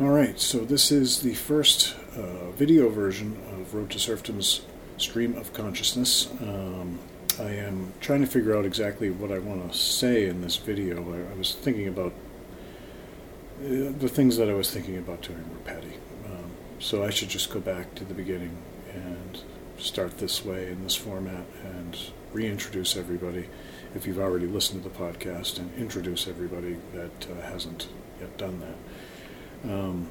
All right, so this is the first uh, video version of Road to Serfdom's Stream of Consciousness. Um, I am trying to figure out exactly what I want to say in this video. I, I was thinking about uh, the things that I was thinking about doing were petty. Um, so I should just go back to the beginning and start this way in this format and reintroduce everybody if you've already listened to the podcast and introduce everybody that uh, hasn't yet done that. Um,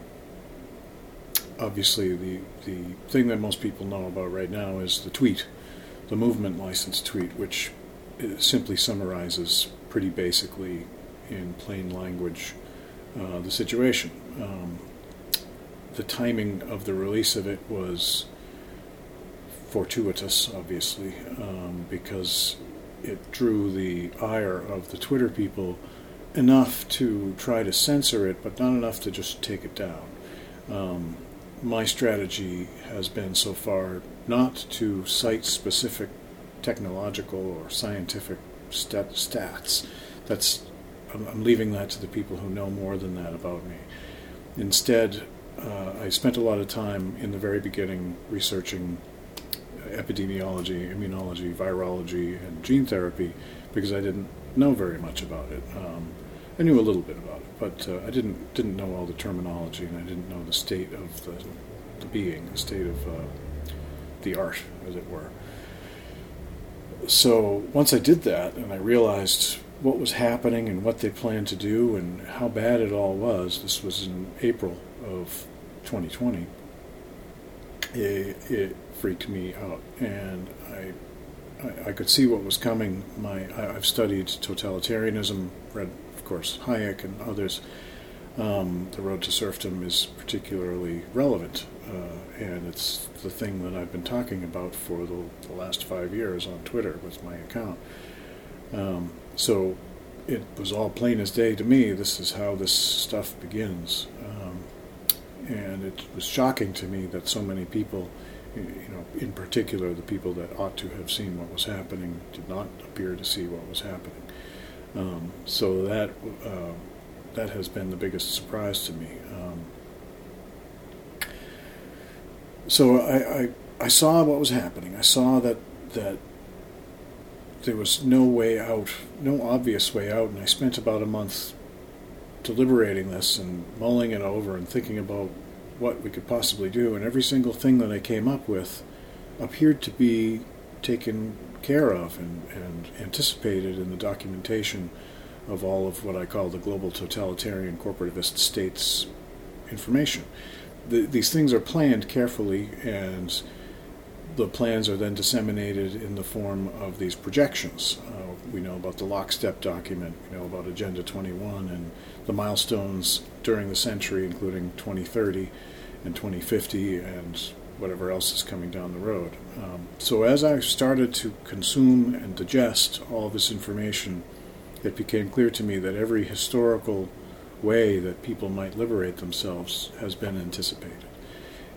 obviously, the, the thing that most people know about right now is the tweet, the movement license tweet, which simply summarizes pretty basically in plain language uh, the situation. Um, the timing of the release of it was fortuitous, obviously, um, because it drew the ire of the Twitter people enough to try to censor it, but not enough to just take it down. Um, my strategy has been so far not to cite specific technological or scientific stat- stats. That's I'm, I'm, leaving that to the people who know more than that about me. Instead, uh, I spent a lot of time in the very beginning researching epidemiology, immunology, virology, and gene therapy because I didn't know very much about it. Um, I knew a little bit about it, but uh, I didn't didn't know all the terminology, and I didn't know the state of the, the being, the state of uh, the art, as it were. So once I did that, and I realized what was happening and what they planned to do and how bad it all was, this was in April of 2020. It, it freaked me out, and I I, could see what was coming. My I, have studied totalitarianism, read course, Hayek and others, um, the road to serfdom is particularly relevant, uh, and it's the thing that I've been talking about for the, the last five years on Twitter with my account. Um, so it was all plain as day to me. This is how this stuff begins, um, and it was shocking to me that so many people, you know, in particular the people that ought to have seen what was happening, did not appear to see what was happening. Um, so that uh, that has been the biggest surprise to me. Um, so I, I, I saw what was happening. I saw that that there was no way out, no obvious way out, and I spent about a month deliberating this and mulling it over and thinking about what we could possibly do. And every single thing that I came up with appeared to be taken care of and, and anticipated in the documentation of all of what I call the global totalitarian corporativist states information. The, these things are planned carefully, and the plans are then disseminated in the form of these projections. Uh, we know about the lockstep document, we know about Agenda 21 and the milestones during the century, including 2030 and 2050, and whatever else is coming down the road. Um, so as I started to consume and digest all this information, it became clear to me that every historical way that people might liberate themselves has been anticipated.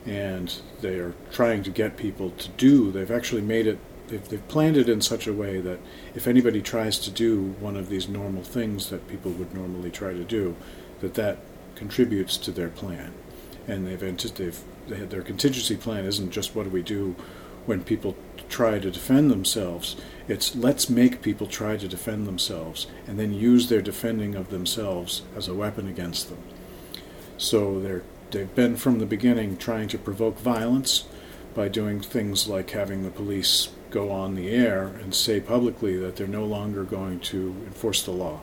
And they are trying to get people to do, they've actually made it, they've, they've planned it in such a way that if anybody tries to do one of these normal things that people would normally try to do, that that contributes to their plan. And they've, they've their contingency plan isn't just what do we do when people try to defend themselves. It's let's make people try to defend themselves and then use their defending of themselves as a weapon against them. So they're, they've been from the beginning trying to provoke violence by doing things like having the police go on the air and say publicly that they're no longer going to enforce the law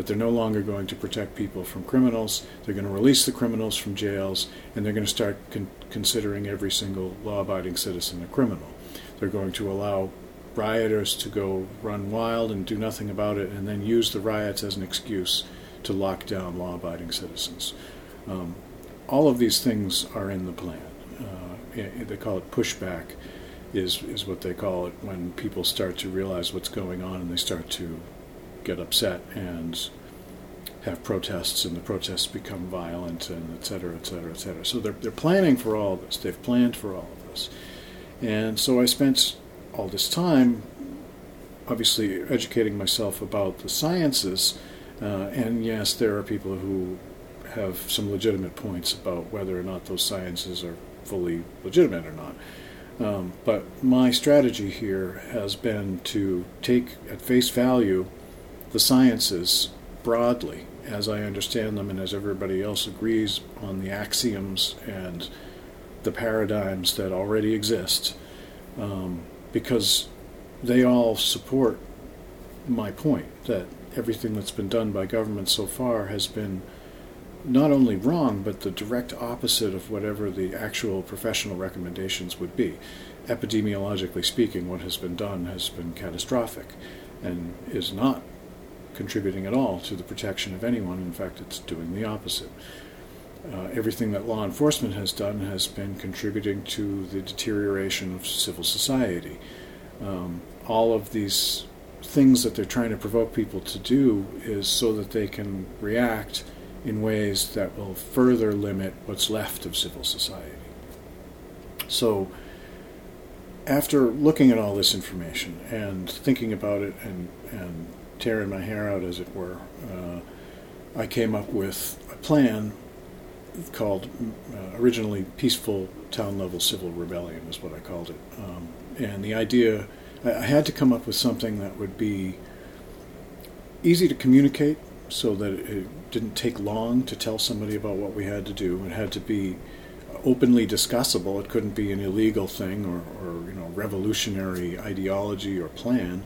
that they're no longer going to protect people from criminals. They're going to release the criminals from jails, and they're going to start con- considering every single law abiding citizen a criminal. They're going to allow rioters to go run wild and do nothing about it, and then use the riots as an excuse to lock down law abiding citizens. Um, all of these things are in the plan. Uh, they call it pushback, is, is what they call it when people start to realize what's going on and they start to get upset and have protests, and the protests become violent, and et cetera, et cetera, et cetera. So they're, they're planning for all this. They've planned for all of this. And so I spent all this time, obviously, educating myself about the sciences. Uh, and yes, there are people who have some legitimate points about whether or not those sciences are fully legitimate or not. Um, but my strategy here has been to take at face value the sciences broadly as I understand them and as everybody else agrees on the axioms and the paradigms that already exist, um, because they all support my point that everything that's been done by government so far has been not only wrong, but the direct opposite of whatever the actual professional recommendations would be. Epidemiologically speaking, what has been done has been catastrophic and is not contributing at all to the protection of anyone. In fact, it's doing the opposite. Uh, everything that law enforcement has done has been contributing to the deterioration of civil society. Um, all of these things that they're trying to provoke people to do is so that they can react in ways that will further limit what's left of civil society. So, after looking at all this information and thinking about it and, and tearing my hair out, as it were, uh, I came up with a plan called uh, originally Peaceful Town Level Civil Rebellion, is what I called it. Um, and the idea, I, I had to come up with something that would be easy to communicate so that it didn't take long to tell somebody about what we had to do. It had to be openly discussable. It couldn't be an illegal thing or, or you know revolutionary ideology or plan.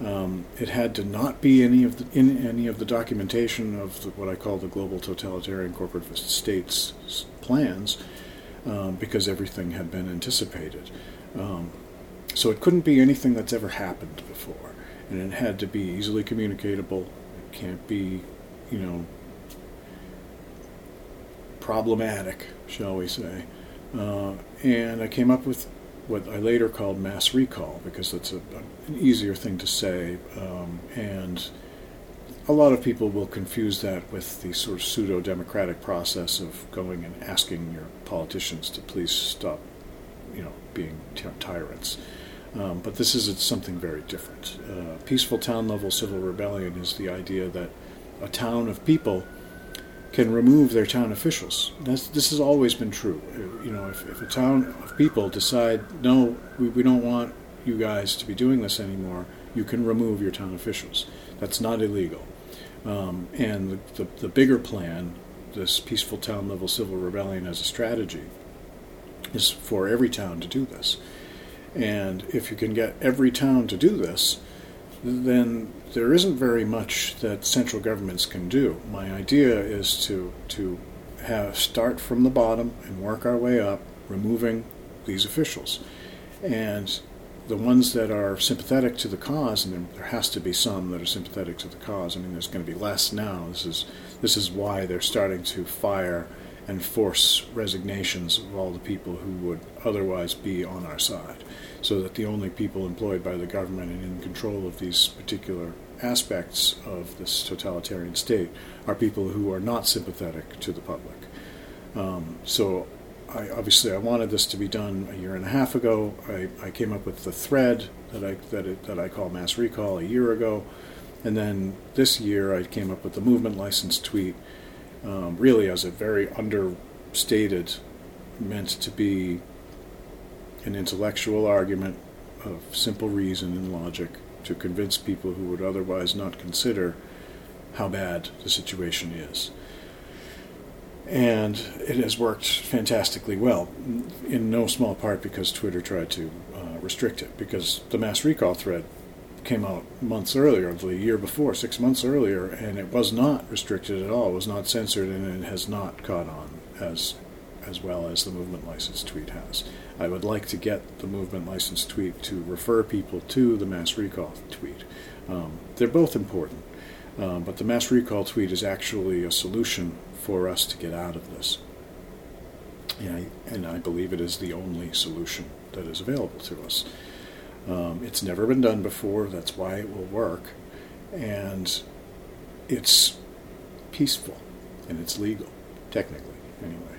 Um, it had to not be any of the, in any of the documentation of the, what I call the global totalitarian corporate states plans, um, because everything had been anticipated. Um, so it couldn't be anything that's ever happened before, and it had to be easily communicatable. It can't be, you know, problematic, shall we say. Uh, and I came up with what I later called mass recall because that's a, an easier thing to say. Um, and a lot of people will confuse that with the sort of pseudo democratic process of going and asking your politicians to please stop, you know, being ty- tyrants. Um, but this is something very different. Uh, peaceful town level civil rebellion is the idea that a town of people can remove their town officials. That's, this has always been true. You know, if, if a town of people decide, no, we, we don't want you guys to be doing this anymore, you can remove your town officials. That's not illegal. Um, and the, the, the bigger plan, this peaceful town level civil rebellion as a strategy, is for every town to do this. And if you can get every town to do this, then there isn't very much that central governments can do. My idea is to to have start from the bottom and work our way up, removing these officials, and the ones that are sympathetic to the cause, and there has to be some that are sympathetic to the cause. I mean, there's going to be less now. This is this is why they're starting to fire and force resignations of all the people who would otherwise be on our side so that the only people employed by the government and in control of these particular aspects of this totalitarian state are people who are not sympathetic to the public. Um, so, I, obviously, I wanted this to be done a year and a half ago. I, I came up with the thread that I that, it, that I call mass recall a year ago, and then this year I came up with the movement license tweet, um, really as a very understated, meant to be an intellectual argument of simple reason and logic to convince people who would otherwise not consider how bad the situation is. And it has worked fantastically well, in no small part because Twitter tried to uh, restrict it, because the mass recall thread came out months earlier, the year before, six months earlier, and it was not restricted at all, was not censored, and it has not caught on as as well as the movement license tweet has. I would like to get the movement license tweet to refer people to the mass recall tweet. Um, they're both important, um, but the mass recall tweet is actually a solution for us to get out of this. And I, and I believe it is the only solution that is available to us. Um, it's never been done before, that's why it will work. And it's peaceful and it's legal, technically, anyway.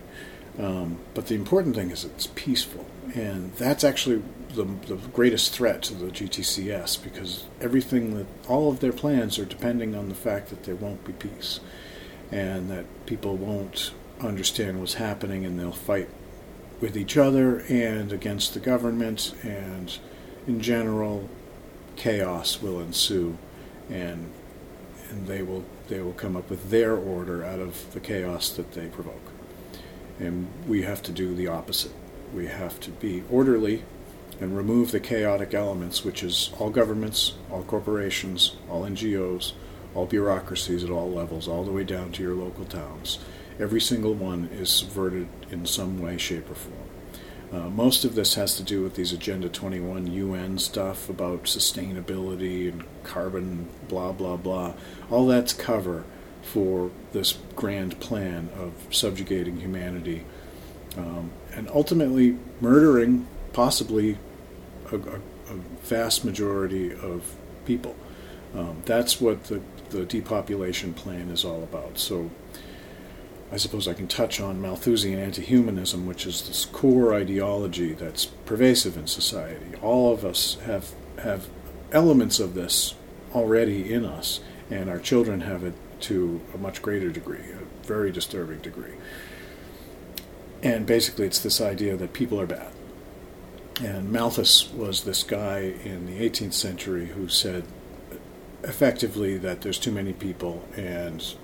Um, but the important thing is it's peaceful, and that's actually the, the greatest threat to the GTCS because everything that all of their plans are depending on the fact that there won't be peace, and that people won't understand what's happening and they'll fight with each other and against the government, and in general, chaos will ensue, and and they will they will come up with their order out of the chaos that they provoke. And we have to do the opposite. We have to be orderly and remove the chaotic elements, which is all governments, all corporations, all NGOs, all bureaucracies at all levels, all the way down to your local towns. Every single one is subverted in some way, shape, or form. Uh, most of this has to do with these Agenda 21 UN stuff about sustainability and carbon, blah, blah, blah. All that's cover for this grand plan of subjugating humanity um, and ultimately murdering possibly a, a, a vast majority of people. Um, that's what the, the depopulation plan is all about. So I suppose I can touch on Malthusian anti-humanism, which is this core ideology that's pervasive in society. All of us have have elements of this already in us, and our children have it to a much greater degree, a very disturbing degree. And basically, it's this idea that people are bad. And Malthus was this guy in the 18th century who said effectively that there's too many people and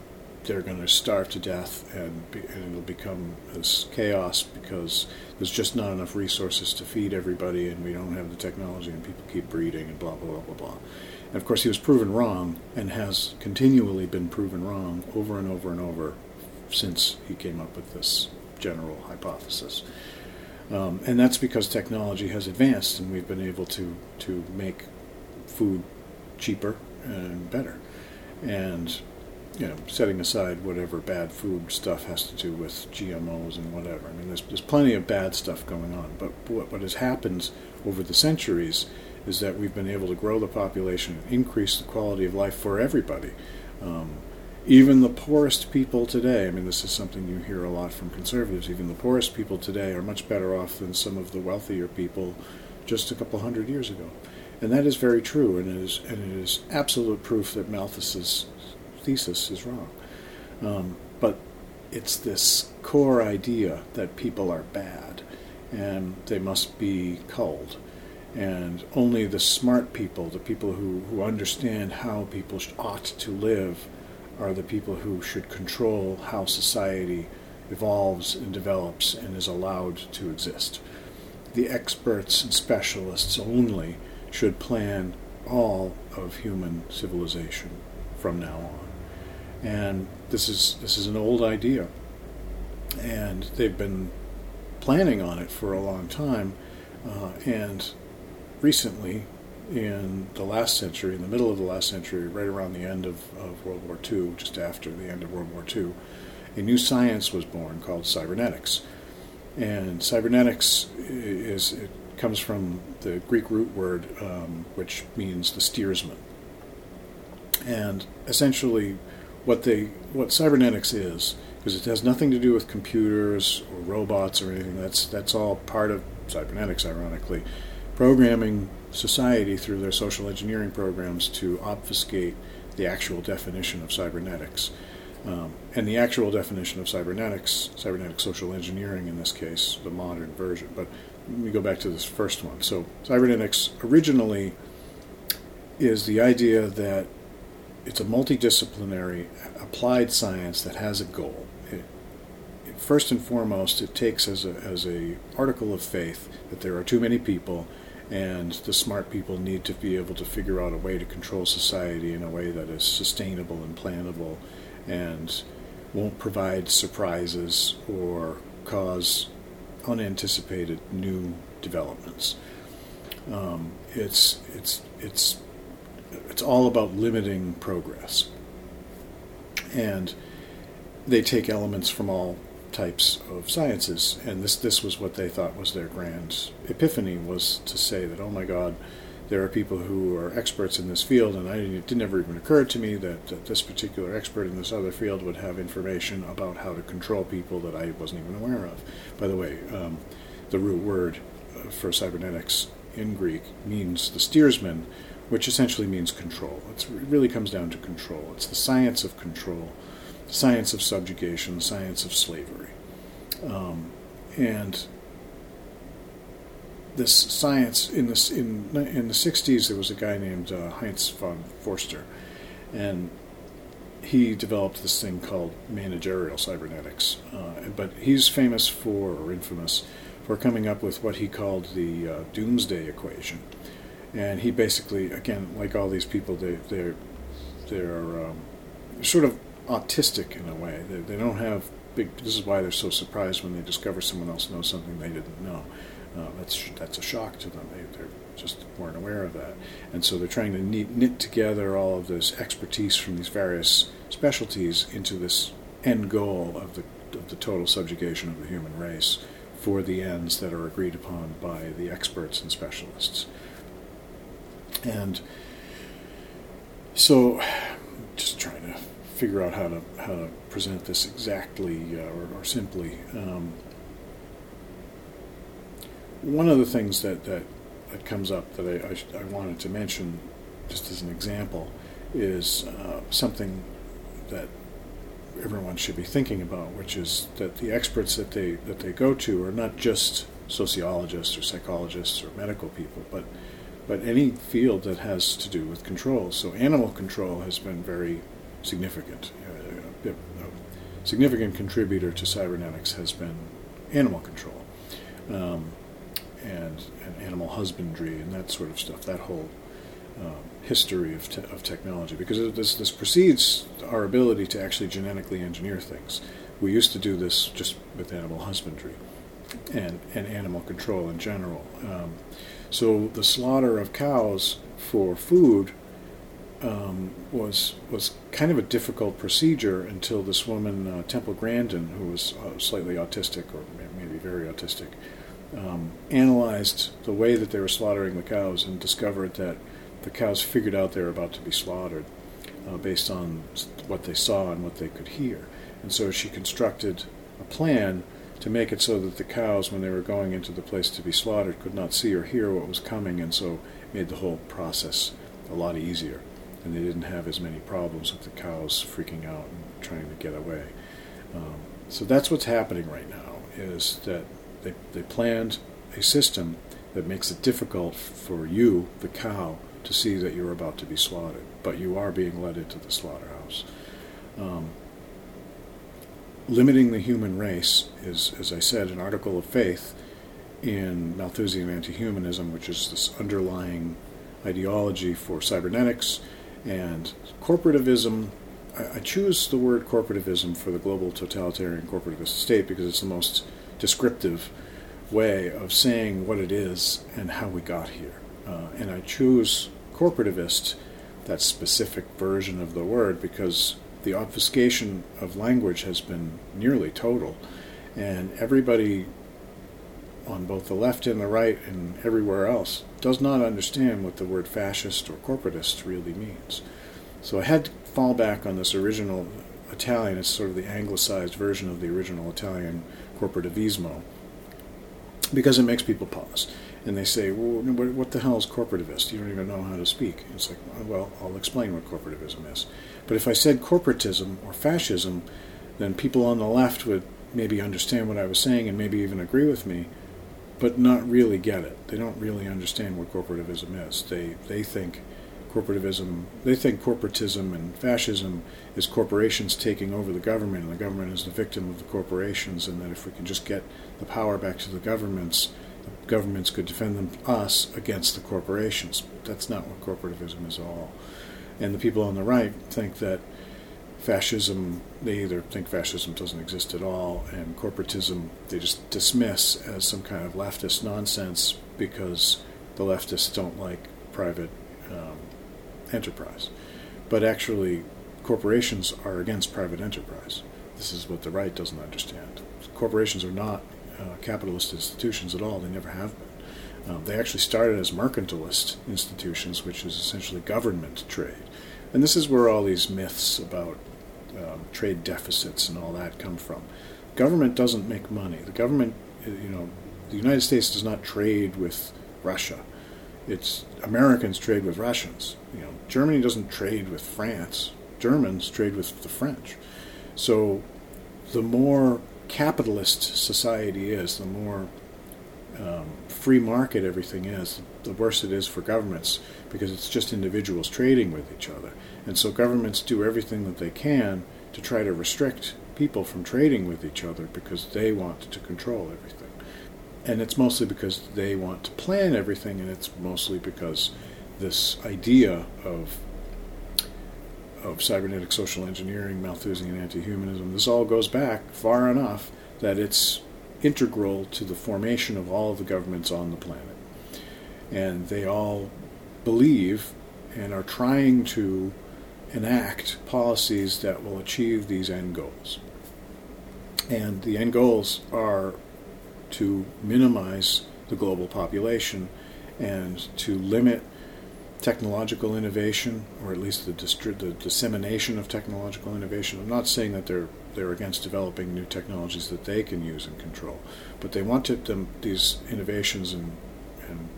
they're going to starve to death and, be, and it'll become this chaos because there's just not enough resources to feed everybody and we don't have the technology and people keep breeding and blah, blah, blah, blah, blah. And of course, he was proven wrong and has continually been proven wrong over and over and over since he came up with this general hypothesis. Um, and that's because technology has advanced and we've been able to, to make food cheaper and better. And you know, setting aside whatever bad food stuff has to do with GMOs and whatever. I mean, there's, there's plenty of bad stuff going on. But what, what has happened over the centuries is that we've been able to grow the population and increase the quality of life for everybody. Um, even the poorest people today, I mean, this is something you hear a lot from conservatives, even the poorest people today are much better off than some of the wealthier people just a couple hundred years ago. And that is very true, and it is, and it is absolute proof that Malthus's thesis is wrong. Um, but it's this core idea that people are bad and they must be culled. And only the smart people, the people who, who understand how people ought to live, are the people who should control how society evolves and develops and is allowed to exist. The experts and specialists only should plan all of human civilization from now on and this is this is an old idea, and they've been planning on it for a long time, uh, and recently, in the last century, in the middle of the last century, right around the end of, of World War II, just after the end of World War II, a new science was born called cybernetics, and cybernetics is it comes from the Greek root word um, which means the steersman, and essentially what they what cybernetics is because it has nothing to do with computers or robots or anything. That's that's all part of cybernetics, ironically, programming society through their social engineering programs to obfuscate the actual definition of cybernetics. Um, and the actual definition of cybernetics, cybernetic social engineering in this case, the modern version. But let me go back to this first one. So, cybernetics originally is the idea that it's a multidisciplinary applied science that has a goal. It, it, first and foremost, it takes as a, as a article of faith that there are too many people, and the smart people need to be able to figure out a way to control society in a way that is sustainable and plannable, and won't provide surprises or cause unanticipated new developments. Um, it's it's it's it's all about limiting progress. And they take elements from all types of sciences, and this this was what they thought was their grand epiphany was to say that oh my God, there are people who are experts in this field, and I it didn't ever even occur to me that, that this particular expert in this other field would have information about how to control people that I wasn't even aware of. By the way, um, the root word for cybernetics in Greek means the steersman, which essentially means control. It really comes down to control. It's the science of control. science of subjugation, science of slavery. Um, and this science in this in in the 60s there was a guy named uh, Heinz von Foerster and he developed this thing called managerial cybernetics uh, but he's famous for or infamous for coming up with what he called the uh, doomsday equation and he basically again like all these people they they're they're um, sort of autistic in a way they, they don't have big this is why they're so surprised when they discover someone else knows something they didn't know uh, that's that's a shock to them. They they just weren't aware of that, and so they're trying to knit, knit together all of this expertise from these various specialties into this end goal of the of the total subjugation of the human race for the ends that are agreed upon by the experts and specialists. And so, just trying to figure out how to how to present this exactly uh, or, or, simply. Um, one of the things that, that, that comes up that I, I, I, wanted to mention, just as an example, is uh, something that everyone should be thinking about, which is that the experts that they that they go to are not just sociologists or psychologists or medical people, but but any field that has to do with control. So animal control has been very significant. Uh, a, significant contributor to cybernetics has been animal control. Um, and, and animal husbandry and that sort of stuff, that whole um, history of, te- of technology, because this, this precedes our ability to actually genetically engineer things. We used to do this just with animal husbandry and, and animal control in general. Um, so the slaughter of cows for food um, was was kind of a difficult procedure until this woman uh, Temple Grandin, who was uh, slightly autistic or maybe very autistic, um, analyzed the way that they were slaughtering the cows and discovered that the cows figured out they were about to be slaughtered uh, based on what they saw and what they could hear. And so she constructed a plan to make it so that the cows, when they were going into the place to be slaughtered, could not see or hear what was coming, and so made the whole process a lot easier. And they didn't have as many problems with the cows freaking out and trying to get away. Um, so that's what's happening right now. Is that they, they planned a system that makes it difficult for you, the cow, to see that you're about to be slaughtered, but you are being led into the slaughterhouse. Um, limiting the human race is, as I said, an article of faith in Malthusian anti-humanism, which is this underlying ideology for cybernetics and corporativism. I, choose the word corporativism for the global totalitarian corporativist state because it's the most descriptive way of saying what it is and how we got here. Uh, and I choose corporativist, that specific version of the word, because the obfuscation of language has been nearly total. And everybody on both the left and the right and everywhere else does not understand what the word fascist or corporatist really means. So I had to fall back on this original Italian, it's sort of the anglicized version of the original Italian corporativismo because it makes people pause and they say, well, what the hell is corporativist? You don't even know how to speak. It's like, well, I'll explain what corporativism is. But if I said corporatism or fascism, then people on the left would maybe understand what I was saying and maybe even agree with me, but not really get it. They don't really understand what corporativism is. They they think corporativism, they think corporatism and fascism is corporations taking over the government, and the government is the victim of the corporations, and that if we can just get the power back to the governments, the governments could defend them, us against the corporations. That's not what corporativism is all. And the people on the right think that fascism, they either think fascism doesn't exist at all, and corporatism they just dismiss as some kind of leftist nonsense because the leftists don't like private um, enterprise. But actually, corporations are against private enterprise. This is what the right doesn't understand. Corporations are not uh, capitalist institutions at all, they never have been. Um, they actually started as mercantilist institutions, which is essentially government trade. And this is where all these myths about um, trade deficits and all that come from. Government doesn't make money. The government, you know, the United States does not trade with Russia. It's Americans trade with Russians. You know, Germany doesn't trade with France. Germans trade with the French. So the more capitalist society is, the more um, free market everything is, the worse it is for governments because it's just individuals trading with each other. And so governments do everything that they can to try to restrict people from trading with each other because they want to control everything. And it's mostly because they want to plan everything, and it's mostly because this idea of of cybernetic social engineering, Malthusian anti-humanism, this all goes back far enough that it's integral to the formation of all of the governments on the planet. And they all believe and are trying to enact policies that will achieve these end goals. And the end goals are to minimize the global population and to limit technological innovation, or at least the, distri- the dissemination of technological innovation. I'm not saying that they're they're against developing new technologies that they can use and control, but they want to, them, these innovations and, and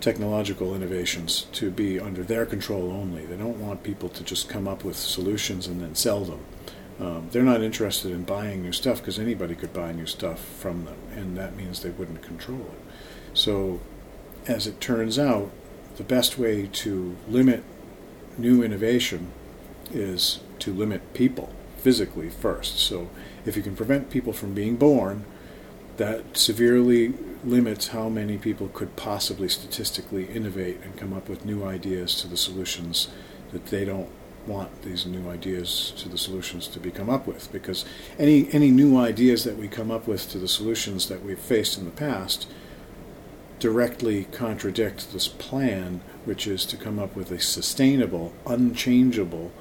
technological innovations to be under their control only. They don't want people to just come up with solutions and then sell them. Um, they're not interested in buying new stuff because anybody could buy new stuff from them, and that means they wouldn't control it. So, as it turns out, the best way to limit new innovation is to limit people physically first. So, if you can prevent people from being born, that severely limits how many people could possibly statistically innovate and come up with new ideas to the solutions that they don't want these new ideas to the solutions to be come up with because any any new ideas that we come up with to the solutions that we've faced in the past directly contradict this plan which is to come up with a sustainable unchangeable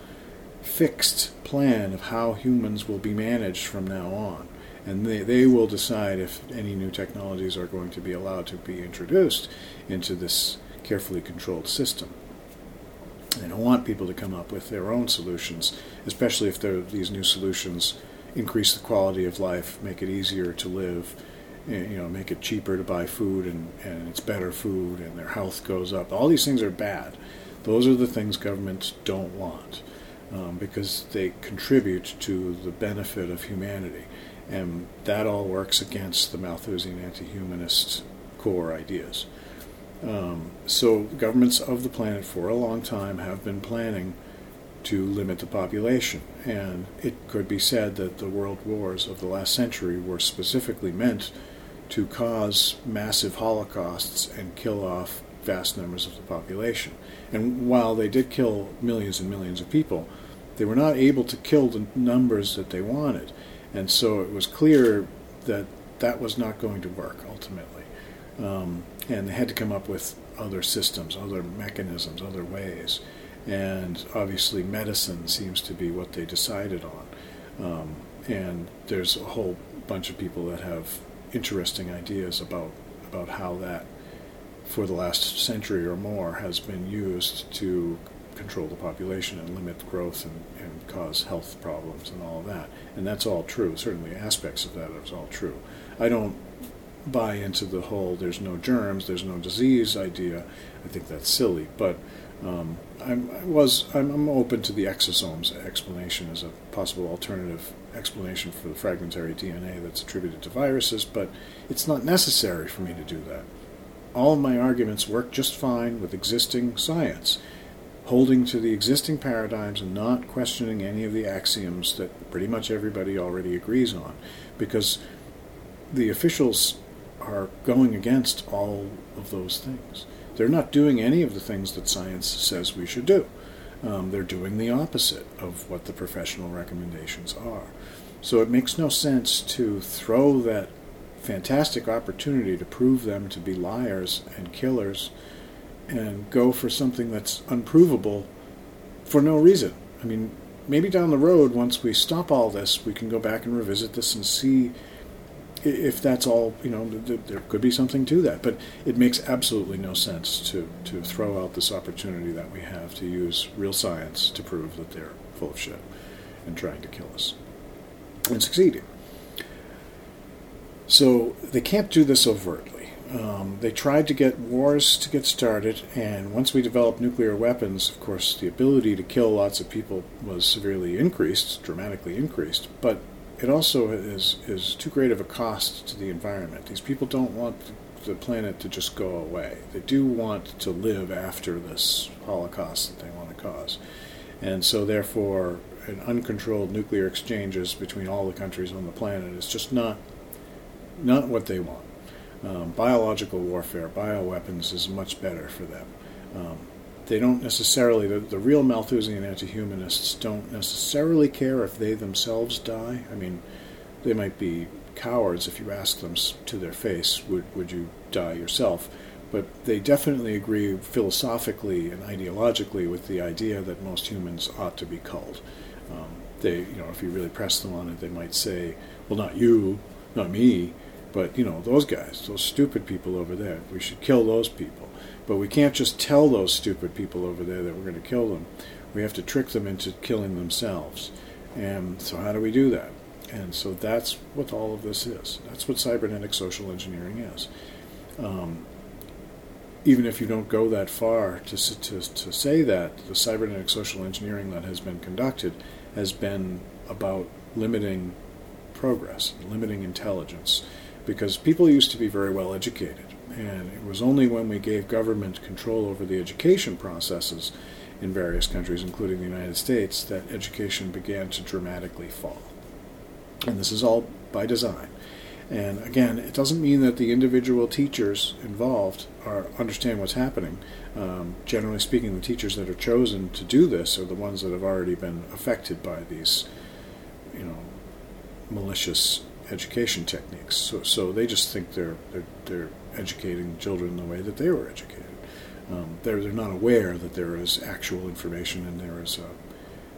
fixed plan of how humans will be managed from now on and they, they will decide if any new technologies are going to be allowed to be introduced into this carefully controlled system. They don't want people to come up with their own solutions, especially if these new solutions increase the quality of life, make it easier to live, eh, you know, make it cheaper to buy food and, and it's better food and their health goes up. All these things are bad. Those are the things governments don't want um, because they contribute to the benefit of humanity. And that all works against the Malthusian anti humanist core ideas. Um, so, governments of the planet for a long time have been planning to limit the population. And it could be said that the world wars of the last century were specifically meant to cause massive holocausts and kill off vast numbers of the population. And while they did kill millions and millions of people, they were not able to kill the numbers that they wanted. And so it was clear that that was not going to work ultimately. Um, and they had to come up with other systems, other mechanisms, other ways. And obviously, medicine seems to be what they decided on. Um, and there's a whole bunch of people that have interesting ideas about about how that, for the last century or more, has been used to control the population and limit growth and, and cause health problems and all that. And that's all true. Certainly, aspects of that is all true. I don't buy into the whole there's no germs, there's no disease idea. I think that's silly. But um, I'm, I was I'm, I'm, open to the exosomes explanation as a possible alternative explanation for the fragmentary DNA that's attributed to viruses, but it's not necessary for me to do that. All of my arguments work just fine with existing science holding to the existing paradigms and not questioning any of the axioms that pretty much everybody already agrees on, because the officials are going against all of those things. They're not doing any of the things that science says we should do. Um, they're doing the opposite of what the professional recommendations are. So it makes no sense to throw that fantastic opportunity to prove them to be liars and killers and go for something that's unprovable for no reason. I mean, maybe down the road, once we stop all this, we can go back and revisit this and see if that's all. You know, there could be something to that, but it makes absolutely no sense to to throw out this opportunity that we have to use real science to prove that they're full of shit and trying to kill us and succeeding. So they can't do this overtly Um, they tried to get wars to get started, and once we developed nuclear weapons, of course, the ability to kill lots of people was severely increased, dramatically increased. But it also is is too great of a cost to the environment. These people don't want the planet to just go away. They do want to live after this holocaust that they want to cause, and so therefore, an uncontrolled nuclear exchanges between all the countries on the planet is just not not what they want. Um, biological warfare, bioweapons is much better for them. Um, they don't necessarily, the, the real Malthusian anti humanists don't necessarily care if they themselves die. I mean, they might be cowards if you ask them to their face, would, would you die yourself? But they definitely agree philosophically and ideologically with the idea that most humans ought to be culled. Um, they, you know, if you really press them on it, they might say, well, not you, not me, but, you know, those guys, those stupid people over there, we should kill those people. But we can't just tell those stupid people over there that we're going to kill them. We have to trick them into killing themselves. And so, how do we do that? And so, that's what all of this is. That's what cybernetic social engineering is. Um, even if you don't go that far to, to, to say that, the cybernetic social engineering that has been conducted has been about limiting progress, limiting intelligence, because people used to be very well educated. And it was only when we gave government control over the education processes in various countries, including the United States, that education began to dramatically fall. And this is all by design. And again, it doesn't mean that the individual teachers involved are understand what's happening. Um, generally speaking, the teachers that are chosen to do this are the ones that have already been affected by these, you know, malicious education techniques. So, so they just think they're, they're, they're educating children the way that they were educated. Um, they're, they're not aware that there is actual information and there is a,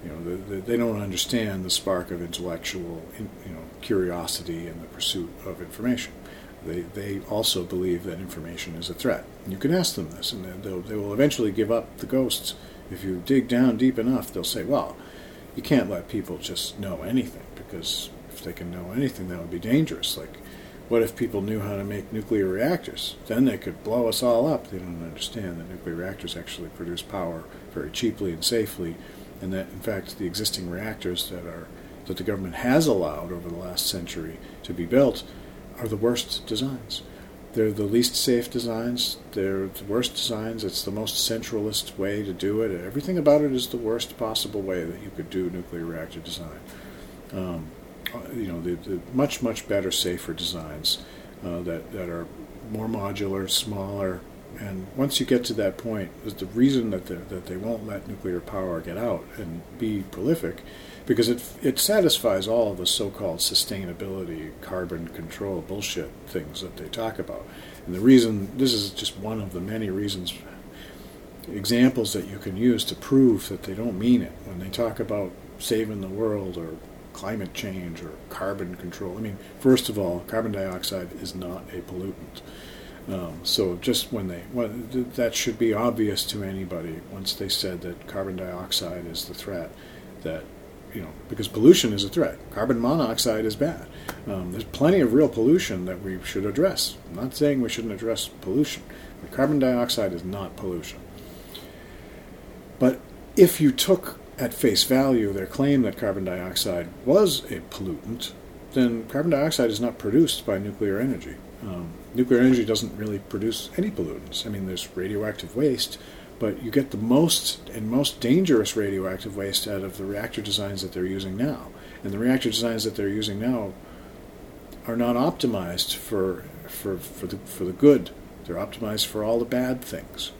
you know, they, they don't understand the spark of intellectual, you know, curiosity and the pursuit of information. They, they also believe that information is a threat. You can ask them this, and they'll, they will eventually give up the ghosts. If you dig down deep enough, they'll say, well, you can't let people just know anything because if they can know anything, that would be dangerous. Like, what if people knew how to make nuclear reactors? Then they could blow us all up. They don't understand that nuclear reactors actually produce power very cheaply and safely, and that, in fact, the existing reactors that are that the government has allowed over the last century to be built are the worst designs. They're the least safe designs. They're the worst designs. It's the most centralist way to do it. Everything about it is the worst possible way that you could do nuclear reactor design. Um, you know, the, the much much better, safer designs uh, that that are more modular, smaller, and once you get to that point, the reason that the, that they won't let nuclear power get out and be prolific, because it it satisfies all the so-called sustainability, carbon control bullshit things that they talk about. And the reason this is just one of the many reasons examples that you can use to prove that they don't mean it when they talk about saving the world or climate change or carbon control. I mean, first of all, carbon dioxide is not a pollutant. Um, so just when they well, that should be obvious to anybody once they said that carbon dioxide is the threat that you know because pollution is a threat carbon monoxide is bad um, there's plenty of real pollution that we should address i'm not saying we shouldn't address pollution but carbon dioxide is not pollution but if you took at face value their claim that carbon dioxide was a pollutant, then carbon dioxide is not produced by nuclear energy. Um, nuclear energy doesn't really produce any pollutants. I mean, there's radioactive waste, but you get the most and most dangerous radioactive waste out of the reactor designs that they're using now. And the reactor designs that they're using now are not optimized for for for the for the good. They're optimized for all the bad things.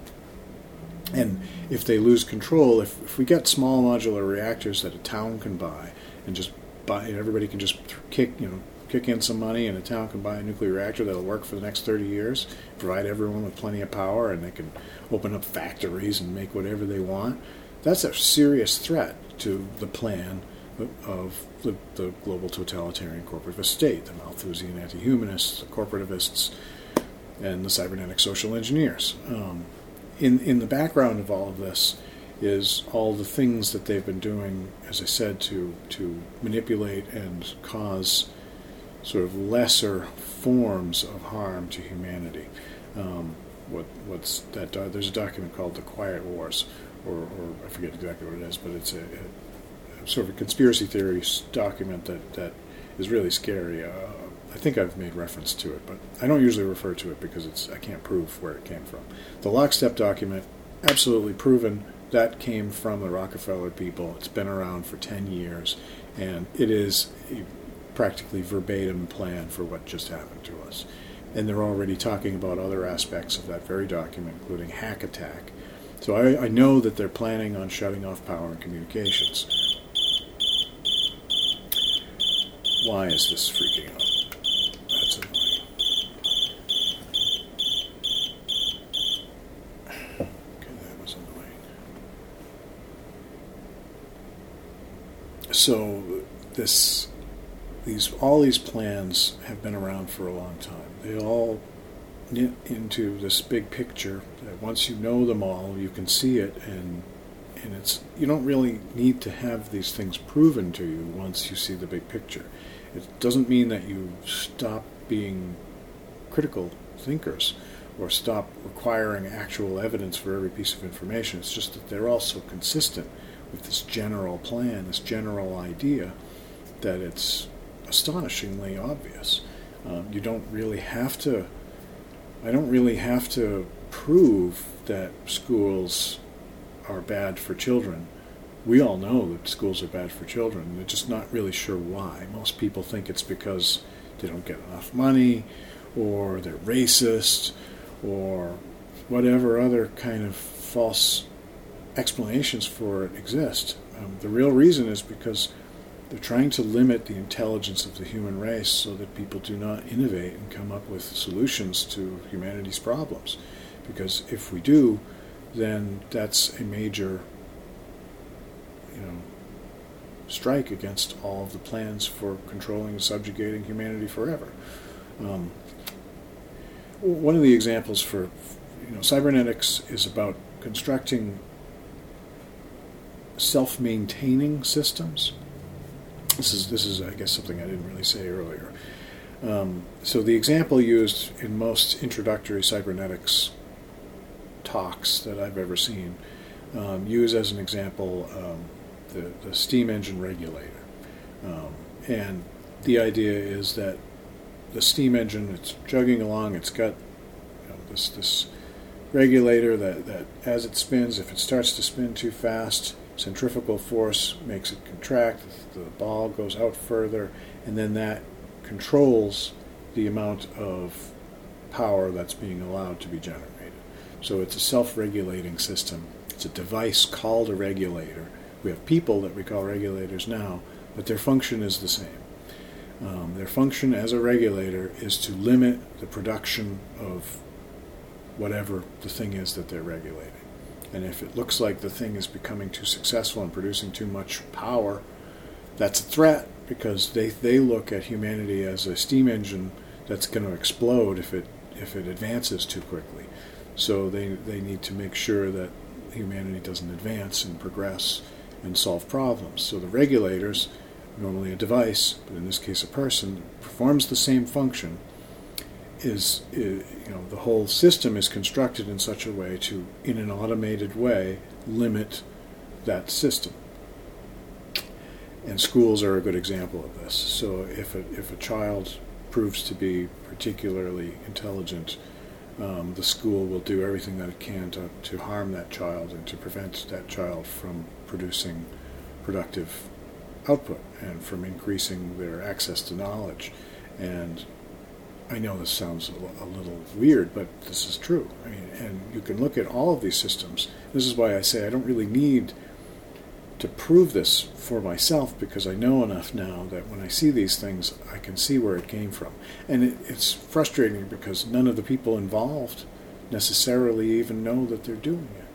And if they lose control, if, if we get small modular reactors that a town can buy and just buy, and everybody can just kick, you know, kick in some money and a town can buy a nuclear reactor that'll work for the next 30 years, provide everyone with plenty of power, and they can open up factories and make whatever they want. That's a serious threat to the plan of the, the global totalitarian corporativist state, the Malthusian anti humanists, the corporativists, and the cybernetic social engineers. Um, in in the background of all of this is all the things that they've been doing, as I said, to to manipulate and cause sort of lesser forms of harm to humanity. Um, what what's that? There's a document called the Quiet Wars, or, or I forget exactly what it is, but it's a, a, sort of a conspiracy theory document that that is really scary. Uh, I think I've made reference to it, but I don't usually refer to it because it's I can't prove where it came from. The lockstep document, absolutely proven that came from the Rockefeller people. It's been around for 10 years, and it is a practically verbatim plan for what just happened to us. And they're already talking about other aspects of that very document, including hack attack. So I, I know that they're planning on shutting off power and communications. Why is this freaking out? So this these all these plans have been around for a long time. They all knit into this big picture that once you know them all, you can see it and and it's you don't really need to have these things proven to you once you see the big picture. It doesn't mean that you stop being critical thinkers or stop requiring actual evidence for every piece of information. It's just that they're all so consistent with this general plan, this general idea, that it's astonishingly obvious. Um, you don't really have to, I don't really have to prove that schools are bad for children. We all know that schools are bad for children. They're just not really sure why. Most people think it's because they don't get enough money, or they're racist, or whatever other kind of false explanations for it exist. Um, the real reason is because they're trying to limit the intelligence of the human race so that people do not innovate and come up with solutions to humanity's problems. Because if we do, then that's a major, you know, strike against all of the plans for controlling and subjugating humanity forever. Um, one of the examples for, you know, cybernetics is about constructing self-maintaining systems. This is this is I guess something I didn't really say earlier. Um, so the example used in most introductory cybernetics talks that I've ever seen um, use as an example um, the, the steam engine regulator, um, and the idea is that the steam engine it's chugging along, it's got you know, this this regulator that, that as it spins, if it starts to spin too fast, centrifugal force makes it contract, the ball goes out further, and then that controls the amount of power that's being allowed to be generated. So it's a self regulating system. It's a device called a regulator. We have people that we call regulators now, but their function is the same. Um, their function as a regulator is to limit the production of whatever the thing is that they're regulating. And if it looks like the thing is becoming too successful and producing too much power, that's a threat because they, they look at humanity as a steam engine that's going to explode if it if it advances too quickly. So they, they need to make sure that humanity doesn't advance and progress and solve problems. So the regulators, normally a device, but in this case a person, performs the same function is, is, you know the whole system is constructed in such a way to in an automated way limit that system. And schools are a good example of this. So if a, if a child proves to be particularly intelligent um, the school will do everything that it can to, to harm that child and to prevent that child from producing productive output and from increasing their access to knowledge. And I know this sounds a, little weird, but this is true. I mean, and you can look at all of these systems. This is why I say I don't really need to prove this for myself because I know enough now that when I see these things, I can see where it came from. And it, it's frustrating because none of the people involved necessarily even know that they're doing it.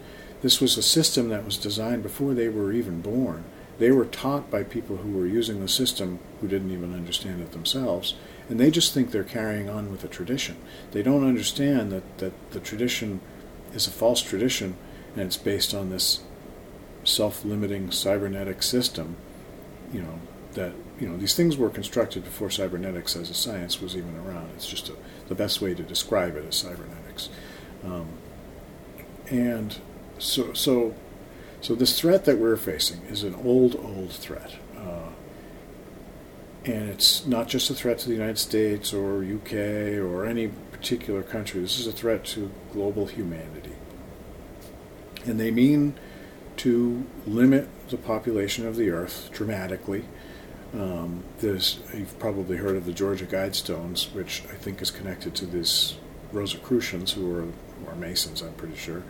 This was a system that was designed before they were even born. They were taught by people who were using the system who didn't even understand it themselves and they just think they're carrying on with a tradition. They don't understand that, that the tradition is a false tradition and it's based on this self limiting cybernetic system, you know, that you know these things were constructed before cybernetics as a science was even around. It's just a, the best way to describe it as cybernetics. Um, and so, so, so this threat that we're facing is an old, old threat. Uh, and it's not just a threat to the United States or UK or any particular country. This is a threat to global humanity. And they mean to limit the population of the Earth dramatically. Um, you've probably heard of the Georgia Guidestones, which I think is connected to these Rosicrucians, who are, who are Masons, I'm pretty sure.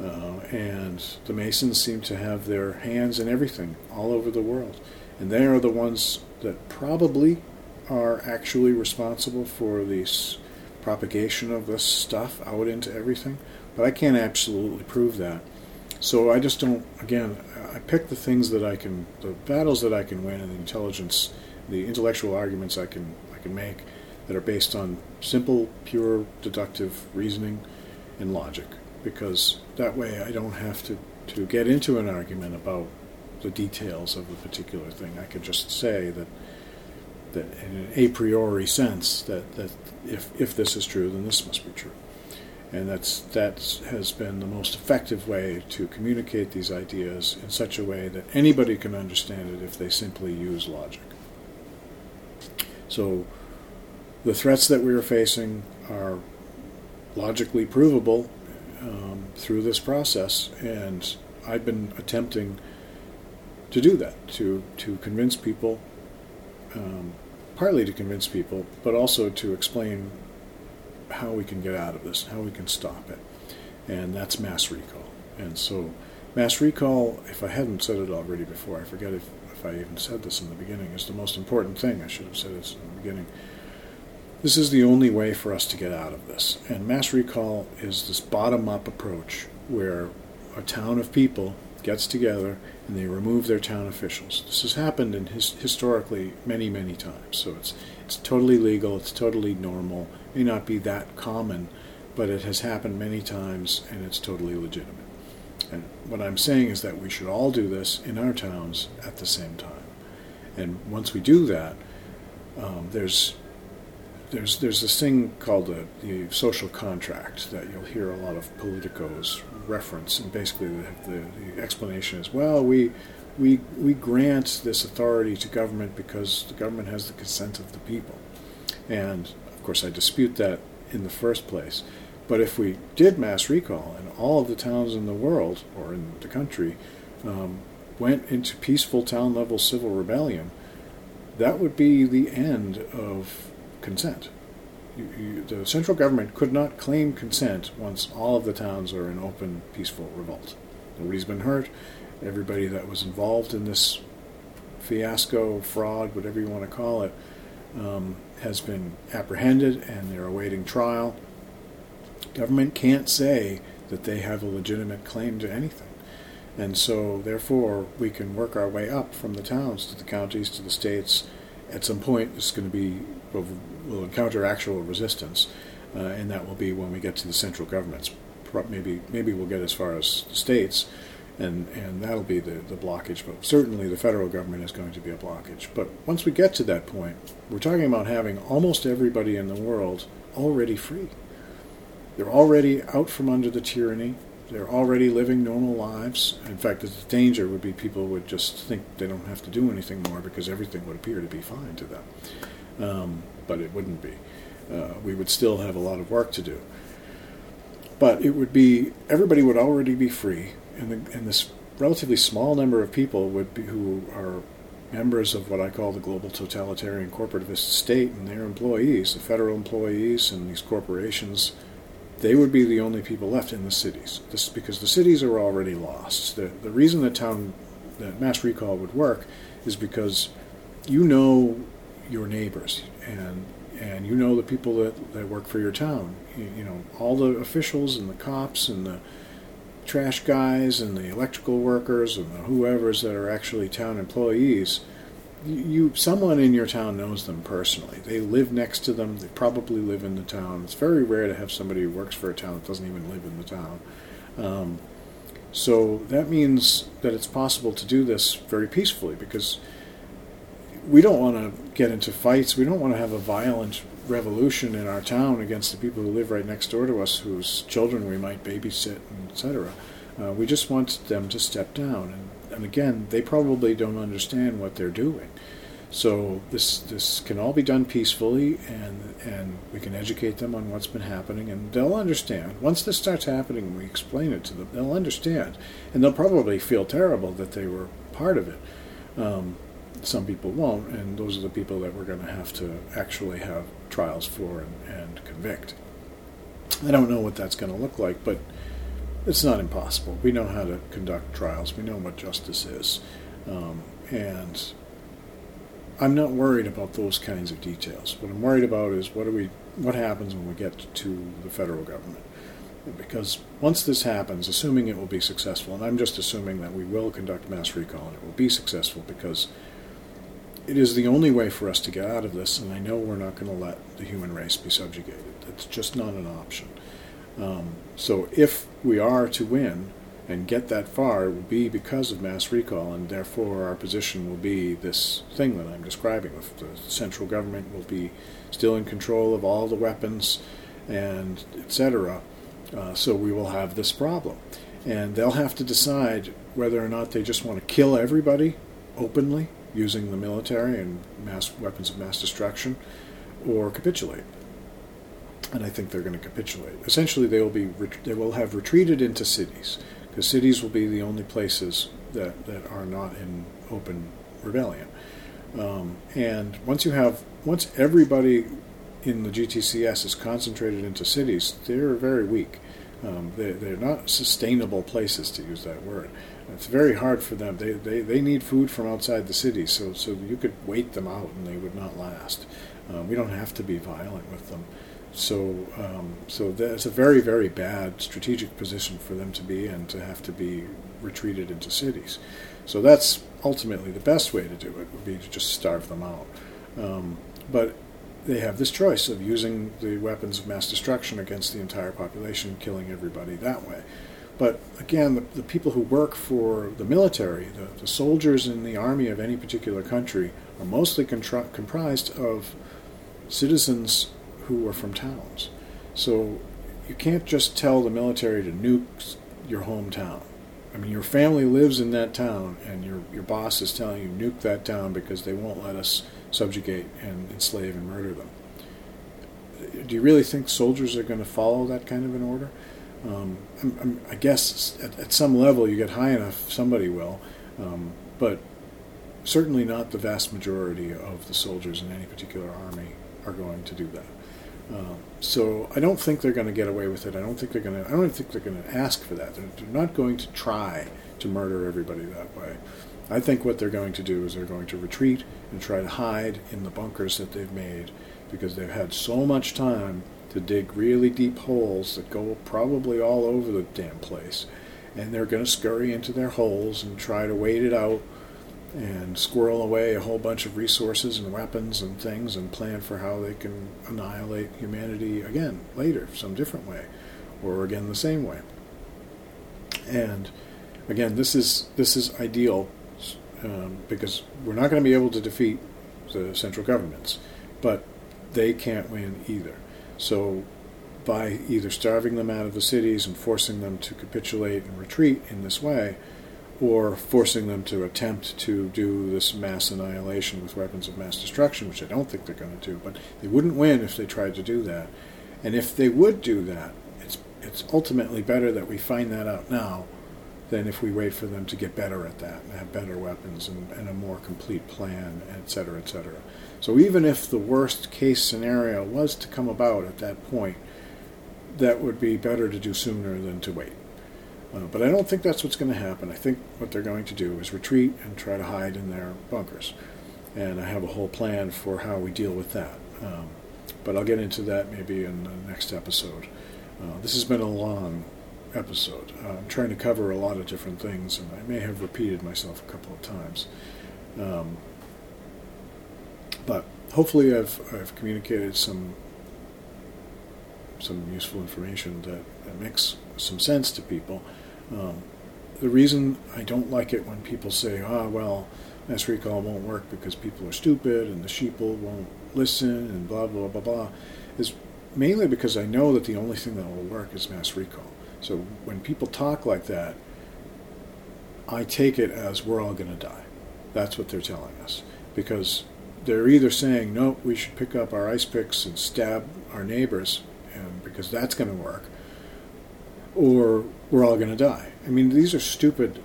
Uh, and the Masons seem to have their hands in everything all over the world. And they are the ones that probably are actually responsible for the propagation of this stuff out into everything. But I can't absolutely prove that. So I just don't, again, I pick the things that I can, the battles that I can win, and the intelligence, the intellectual arguments I can, I can make that are based on simple, pure, deductive reasoning and logic. Because that way I don't have to, to get into an argument about the details of a particular thing. I could just say that that in an a priori sense that, that if, if this is true, then this must be true. And that's that has been the most effective way to communicate these ideas in such a way that anybody can understand it if they simply use logic. So the threats that we are facing are logically provable um, through this process, and I've been attempting to do that to to convince people, um, partly to convince people, but also to explain how we can get out of this, how we can stop it, and that's mass recall. And so, mass recall, if I hadn't said it already before, I forget if, if I even said this in the beginning, is the most important thing. I should have said this in the beginning. This is the only way for us to get out of this. And mass recall is this bottom up approach where a town of people gets together and they remove their town officials. This has happened in his, historically many, many times. So it's it's totally legal. It's totally normal. It may not be that common, but it has happened many times and it's totally legitimate. And what I'm saying is that we should all do this in our towns at the same time. And once we do that, um, there's there's there's this thing called the, the social contract that you'll hear a lot of politicos reference, and basically the, the, the, explanation is, well, we we we grant this authority to government because the government has the consent of the people, and of course I dispute that in the first place. But if we did mass recall and all of the towns in the world or in the country um, went into peaceful town level civil rebellion, that would be the end of consent. You, you, the central government could not claim consent once all of the towns are in open, peaceful revolt. Nobody's been hurt. Everybody that was involved in this fiasco, fraud, whatever you want to call it, um, has been apprehended and they're awaiting trial. Government can't say that they have a legitimate claim to anything. And so, therefore, we can work our way up from the towns to the counties to the states. At some point, it's going to be will, encounter actual resistance, uh, and that will be when we get to the central governments. Maybe maybe we'll get as far as states, and and that'll be the, the blockage. But certainly the federal government is going to be a blockage. But once we get to that point, we're talking about having almost everybody in the world already free. They're already out from under the tyranny. They're already living normal lives. In fact, the danger would be people would just think they don't have to do anything more because everything would appear to be fine to them um, but it wouldn't be. Uh, we would still have a lot of work to do. But it would be everybody would already be free, and, the, and this relatively small number of people would be who are members of what I call the global totalitarian corporativist state and their employees, the federal employees and these corporations, they would be the only people left in the cities. This because the cities are already lost. The the reason that town that mass recall would work is because you know your neighbors and and you know the people that, that work for your town. You, you, know all the officials and the cops and the trash guys and the electrical workers and the whoever's that are actually town employees. You, someone in your town knows them personally. They live next to them. They probably live in the town. It's very rare to have somebody who works for a town that doesn't even live in the town. Um, so that means that it's possible to do this very peacefully because we don't want to get into fights. We don't want to have a violent revolution in our town against the people who live right next door to us, whose children we might babysit, etc. Uh, we just want them to step down. And, and again, they probably don't understand what they're doing. So this this can all be done peacefully, and and we can educate them on what's been happening, and they'll understand. Once this starts happening, we explain it to them. They'll understand, and they'll probably feel terrible that they were part of it. Um, some people won't, and those are the people that we're going to have to actually have trials for and, and convict. I don't know what that's going to look like, but it's not impossible. We know how to conduct trials. We know what justice is, um, and I'm not worried about those kinds of details. What I'm worried about is what we, what happens when we get to the federal government. Because once this happens, assuming it will be successful, and I'm just assuming that we will conduct mass recall and it will be successful because it is the only way for us to get out of this, and I know we're not going to let the human race be subjugated. It's just not an option. Um, so if we are to win, and get that far it will be because of mass recall, and therefore our position will be this thing that I'm describing. The central government will be still in control of all the weapons, and etc. Uh, so we will have this problem, and they'll have to decide whether or not they just want to kill everybody openly using the military and mass weapons of mass destruction, or capitulate and I think they're going to capitulate. Essentially, they will be they will have retreated into cities because cities will be the only places that, that are not in open rebellion. Um, and once you have, once everybody in the GTCS is concentrated into cities, they're very weak. Um, they, they're not sustainable places, to use that word. It's very hard for them. They, they, they need food from outside the city, so, so you could wait them out and they would not last. Uh, we don't have to be violent with them. So, um, so that's a very, very bad strategic position for them to be in to have to be retreated into cities. So that's ultimately the best way to do it would be to just starve them out. Um, but they have this choice of using the weapons of mass destruction against the entire population, killing everybody that way. But again, the, the people who work for the military, the, the, soldiers in the army of any particular country, are mostly contra- comprised of citizens who are from towns. So you can't just tell the military to nuke your hometown. I mean, your family lives in that town, and your your boss is telling you nuke that town because they won't let us subjugate and enslave and murder them. Do you really think soldiers are going to follow that kind of an order? Um, I'm, I'm, i guess at, at, some level you get high enough, somebody will, um, but certainly not the vast majority of the soldiers in any particular army are going to do that. Um, so I don't think they're going to get away with it. I don't think they're going to. I don't think they're going to ask for that. They're, they're not going to try to murder everybody that way. I think what they're going to do is they're going to retreat and try to hide in the bunkers that they've made because they've had so much time to dig really deep holes that go probably all over the damn place. And they're going to scurry into their holes and try to wait it out and squirrel away a whole bunch of resources and weapons and things and plan for how they can annihilate humanity again later, some different way, or again the same way. And again, this is this is ideal um, because we're not going to be able to defeat the central governments, but they can't win either. So by either starving them out of the cities and forcing them to capitulate and retreat in this way, or forcing them to attempt to do this mass annihilation with weapons of mass destruction, which I don't think they're going to do. But they wouldn't win if they tried to do that. And if they would do that, it's it's ultimately better that we find that out now than if we wait for them to get better at that and have better weapons and, and a more complete plan, et cetera, et cetera. So even if the worst case scenario was to come about at that point, that would be better to do sooner than to wait. Uh, but I don't think that's what's going to happen. I think what they're going to do is retreat and try to hide in their bunkers. And I have a whole plan for how we deal with that. Um, but I'll get into that maybe in the next episode. Uh, this has been a long episode. Uh, I'm trying to cover a lot of different things, and I may have repeated myself a couple of times. Um, but hopefully, I've, I've communicated some some useful information that, that makes some sense to people. Um, the reason I don't like it when people say, ah, well, mass recall won't work because people are stupid and the sheeple won't listen and blah blah blah blah is mainly because I know that the only thing that will work is mass recall. So when people talk like that, I take it as we're all going to die. That's what they're telling us because they're either saying no, we should pick up our ice picks and stab our neighbors, and because that's going to work, or we're all going to die. I mean, these are stupid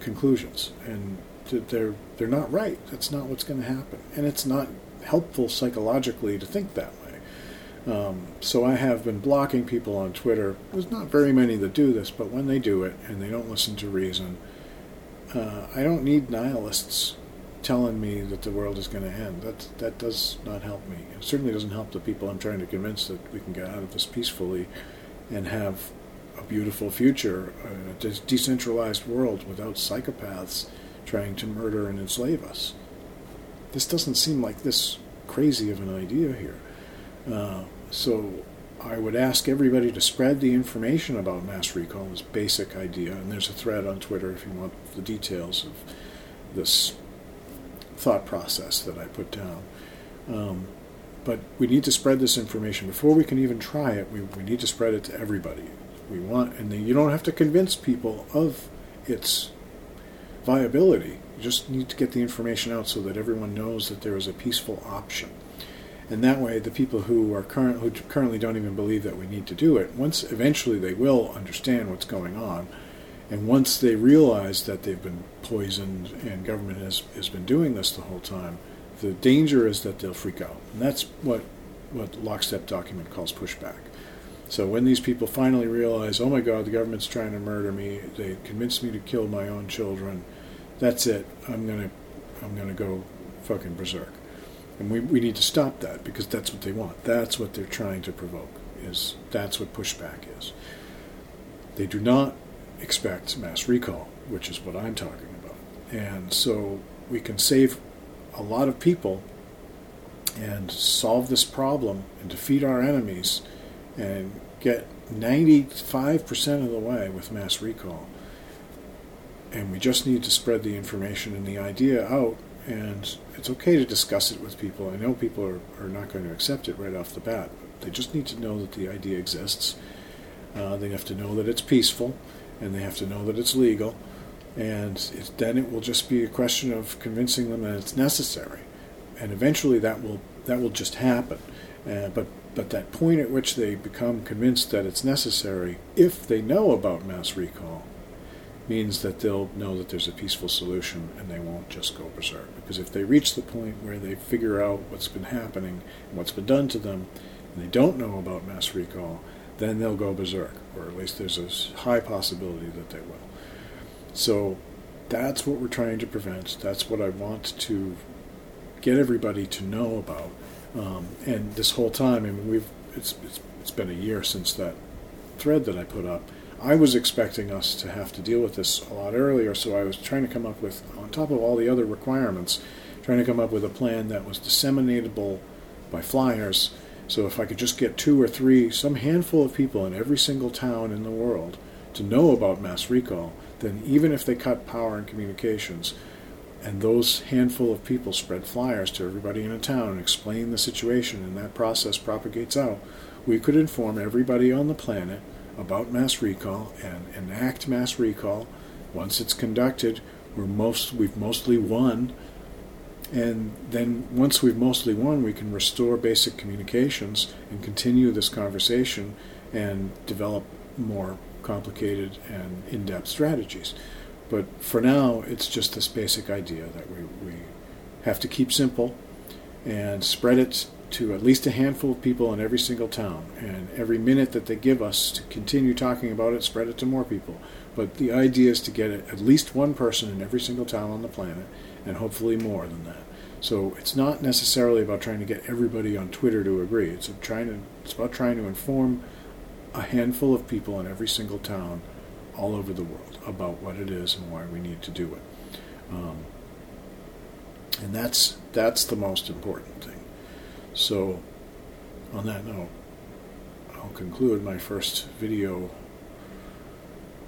conclusions, and they're they're not right. That's not what's going to happen, and it's not helpful psychologically to think that. Um, so I have been blocking people on Twitter. There's not very many that do this, but when they do it and they don't listen to reason, uh, I don't need nihilists telling me that the world is going to end. That that does not help me. It certainly doesn't help the people I'm trying to convince that we can get out of this peacefully and have a beautiful future, a decentralized world without psychopaths trying to murder and enslave us. This doesn't seem like this crazy of an idea here. Uh, so I would ask everybody to spread the information about mass recall, this basic idea, and there's a thread on Twitter if you want the details of this thought process that I put down. Um, but we need to spread this information before we can even try it. We, we need to spread it to everybody. We want, and you don't have to convince people of its viability. You just need to get the information out so that everyone knows that there is a peaceful option. And that way, the people who are current, who currently don't even believe that we need to do it, once eventually they will understand what's going on, and once they realize that they've been poisoned and government has, has been doing this the whole time, the danger is that they'll freak out. And that's what, what Lockstep document calls pushback. So when these people finally realize, oh my God, the government's trying to murder me, they convinced me to kill my own children, that's it. I'm gonna, I'm gonna go fucking berserk. And we, we need to stop that because that's what they want. That's what they're trying to provoke. Is that's what pushback is. They do not expect mass recall, which is what I'm talking about. And so we can save a lot of people and solve this problem and defeat our enemies and get 95% of the way with mass recall. And we just need to spread the information and the idea out. And it's okay to discuss it with people. I know people are, are not going to accept it right off the bat. They just need to know that the idea exists. Uh, they have to know that it's peaceful and they have to know that it's legal. And it, then it will just be a question of convincing them that it's necessary, and eventually that will that will just happen. Uh, but but that point at which they become convinced that it's necessary, if they know about mass recall, means that they'll know that there's a peaceful solution and they won't just go berserk. Because if they reach the point where they figure out what's been happening and what's been done to them, and they don't know about mass recall, then they'll go berserk, or at least there's a high possibility that they will. So that's what we're trying to prevent. That's what I want to get everybody to know about. Um, and this whole time, I mean, we've it's, it's it's been a year since that thread that I put up. I was expecting us to have to deal with this a lot earlier, so I was trying to come up with, on top of all the other requirements, trying to come up with a plan that was disseminatable by flyers. So if I could just get two or three, some handful of people in every single town in the world to know about mass recall, then even if they cut power and communications, and those handful of people spread flyers to everybody in a town and explain the situation, and that process propagates out, we could inform everybody on the planet about mass recall and enact mass recall. Once it's conducted, we're most we've mostly won and then once we've mostly won, we can restore basic communications and continue this conversation and develop more complicated and in depth strategies. But for now, it's just this basic idea that we, we have to keep simple and spread it to at least a handful of people in every single town. And every minute that they give us to continue talking about it, spread it to more people. But the idea is to get at least one person in every single town on the planet and hopefully more than that. So it's not necessarily about trying to get everybody on Twitter to agree. It's trying to it's about trying to inform a handful of people in every single town all over the world about what it is and why we need to do it. Um, and that's that's the most important. So, on that note, I'll conclude my first video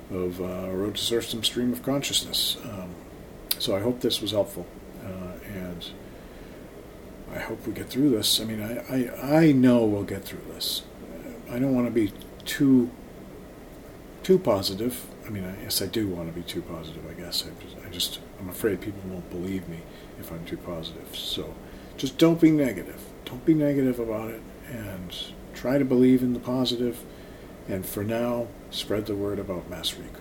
of uh, Road to Serfdom Stream of Consciousness. Um, So I hope this was helpful, uh, and I hope we get through this. I mean, I, I, I know we'll get through this. I don't want to be too too positive. I mean, I, yes, I do want to be too positive. I guess I I just I'm afraid people won't believe me if I'm too positive. So just don't be negative. Don't be negative about it, and try to believe in the positive. And for now, spread the word about mass recall.